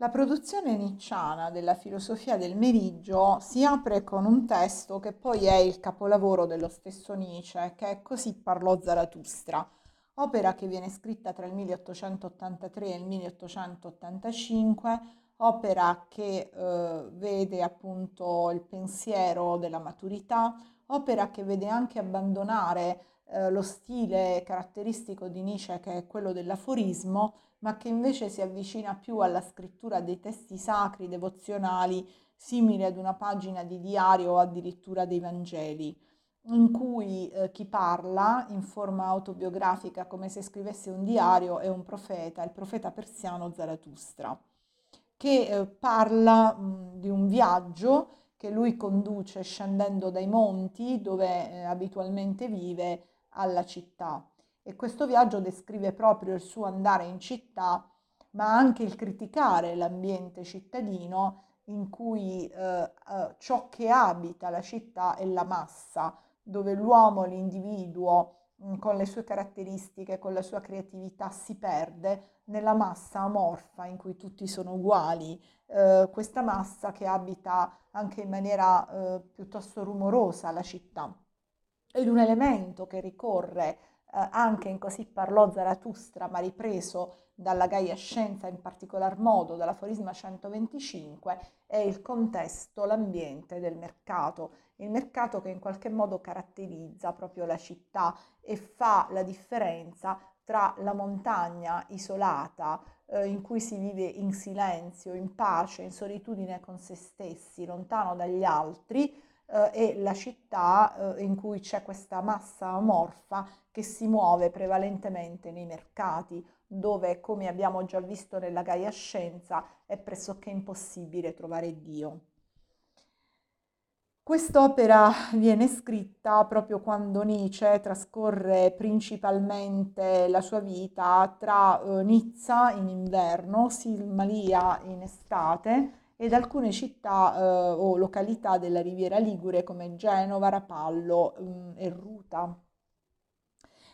La produzione nicciana della filosofia del meriggio si apre con un testo che poi è il capolavoro dello stesso Nietzsche, che è Così parlò Zarathustra, opera che viene scritta tra il 1883 e il 1885, opera che eh, vede appunto il pensiero della maturità, opera che vede anche abbandonare eh, lo stile caratteristico di Nietzsche che è quello dell'aforismo ma che invece si avvicina più alla scrittura dei testi sacri, devozionali, simili ad una pagina di diario o addirittura dei Vangeli, in cui eh, chi parla in forma autobiografica come se scrivesse un diario è un profeta, il profeta persiano Zarathustra, che eh, parla mh, di un viaggio che lui conduce scendendo dai monti dove eh, abitualmente vive alla città e questo viaggio descrive proprio il suo andare in città, ma anche il criticare l'ambiente cittadino in cui eh, eh, ciò che abita la città è la massa, dove l'uomo, l'individuo, mm, con le sue caratteristiche, con la sua creatività, si perde nella massa amorfa in cui tutti sono uguali, eh, questa massa che abita anche in maniera eh, piuttosto rumorosa la città. Ed un elemento che ricorre eh, anche in Così parlò Zarathustra, ma ripreso dalla Gaia Scienza, in particolar modo dall'aforisma 125, è il contesto, l'ambiente del mercato, il mercato che in qualche modo caratterizza proprio la città e fa la differenza tra la montagna isolata, eh, in cui si vive in silenzio, in pace, in solitudine con se stessi, lontano dagli altri, eh, e la città eh, in cui c'è questa massa amorfa che si muove prevalentemente nei mercati, dove, come abbiamo già visto nella Gaia Scienza, è pressoché impossibile trovare Dio. Quest'opera viene scritta proprio quando Nietzsche trascorre principalmente la sua vita tra eh, Nizza in inverno, Silmalia in estate ed alcune città eh, o località della Riviera Ligure come Genova, Rapallo mh, mm, e Ruta.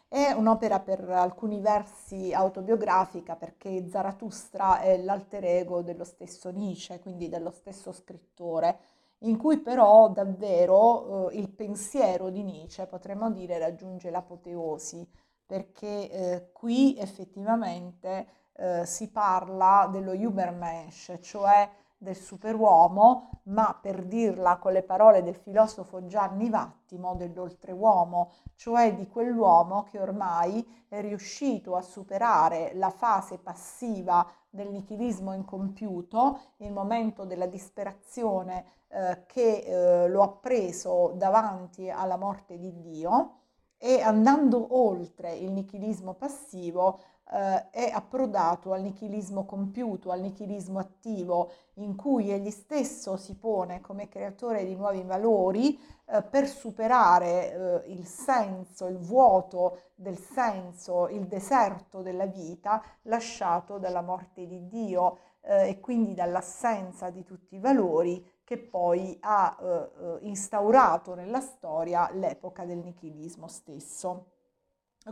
È un'opera per alcuni versi autobiografica perché Zarathustra è l'alter ego dello stesso Nietzsche, quindi dello stesso scrittore, in cui però davvero eh, il pensiero di Nietzsche, potremmo dire, raggiunge l'apoteosi, perché eh, qui effettivamente eh, si parla dello Übermensch, cioè del superuomo, ma per dirla con le parole del filosofo Gianni Vattimo, dell'oltreuomo, cioè di quell'uomo che ormai è riuscito a superare la fase passiva del nichilismo incompiuto, il momento della disperazione eh, che eh, lo ha preso davanti alla morte di Dio. E andando oltre il nichilismo passivo eh, è approdato al nichilismo compiuto, al nichilismo attivo, in cui egli stesso si pone come creatore di nuovi valori eh, per superare eh, il senso, il vuoto del senso, il deserto della vita lasciato dalla morte di Dio eh, e quindi dall'assenza di tutti i valori che poi ha eh, eh, instaurato nella storia l'epoca del nichilismo stesso.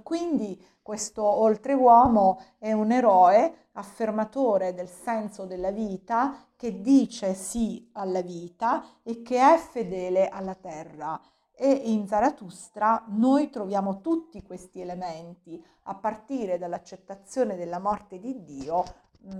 Quindi questo oltreuomo è un eroe affermatore del senso della vita che dice sì alla vita e che è fedele alla terra. E in Zarathustra noi troviamo tutti questi elementi, a partire dall'accettazione della morte di Dio,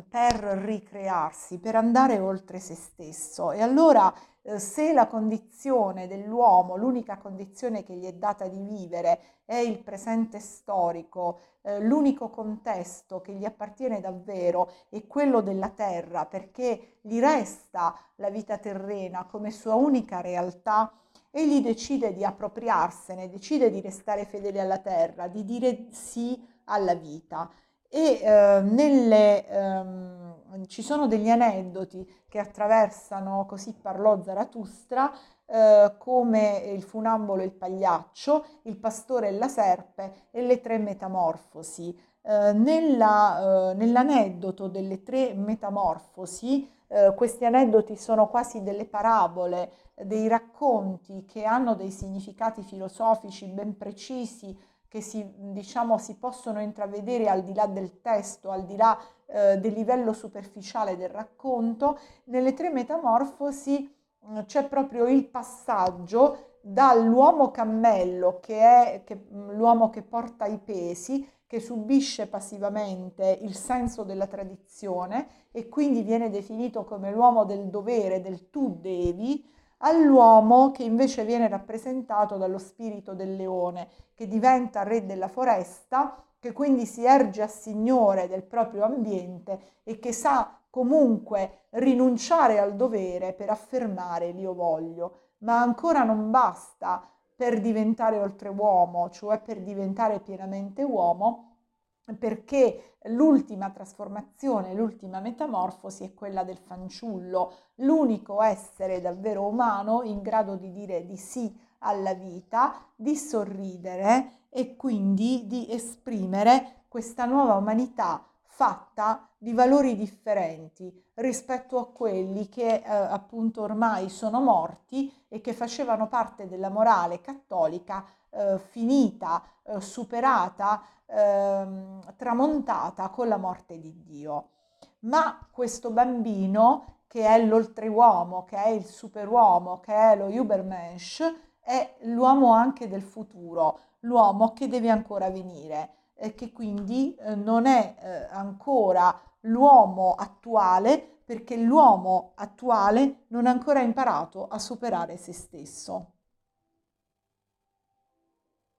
per ricrearsi, per andare oltre se stesso. E allora eh, se la condizione dell'uomo, l'unica condizione che gli è data di vivere è il presente storico, eh, l'unico contesto che gli appartiene davvero è quello della terra, perché gli resta la vita terrena come sua unica realtà, egli decide di appropriarsene, decide di restare fedele alla terra, di dire sì alla vita e eh, nelle, ehm, ci sono degli aneddoti che attraversano, così parlò Zarathustra, eh, come il funambolo e il pagliaccio, il pastore e la serpe e le tre metamorfosi. Eh, nella, eh, nell'aneddoto delle tre metamorfosi, eh, questi aneddoti sono quasi delle parabole, dei racconti che hanno dei significati filosofici ben precisi, che si, diciamo, si possono intravedere al di là del testo, al di là eh, del livello superficiale del racconto, nelle tre metamorfosi mm, c'è proprio il passaggio dall'uomo cammello, che è che, mm, l'uomo che porta i pesi, che subisce passivamente il senso della tradizione e quindi viene definito come l'uomo del dovere, del tu devi, all'uomo che invece viene rappresentato dallo spirito del leone, che diventa re della foresta, che quindi si erge a signore del proprio ambiente e che sa comunque rinunciare al dovere per affermare l'io voglio. Ma ancora non basta per diventare oltreuomo, cioè per diventare pienamente uomo, perché l'ultima trasformazione, l'ultima metamorfosi è quella del fanciullo, l'unico essere davvero umano in grado di dire di sì alla vita, di sorridere e quindi di esprimere questa nuova umanità fatta di valori differenti rispetto a quelli che eh, appunto ormai sono morti e che facevano parte della morale cattolica eh, finita, eh, superata, ehm, tramontata con la morte di Dio. Ma questo bambino, che è l'oltreuomo, che è il superuomo, che è lo Übermensch, è l'uomo anche del futuro, l'uomo che deve ancora venire e che quindi eh, non è eh, ancora l'uomo attuale perché l'uomo attuale non ha ancora imparato a superare se stesso.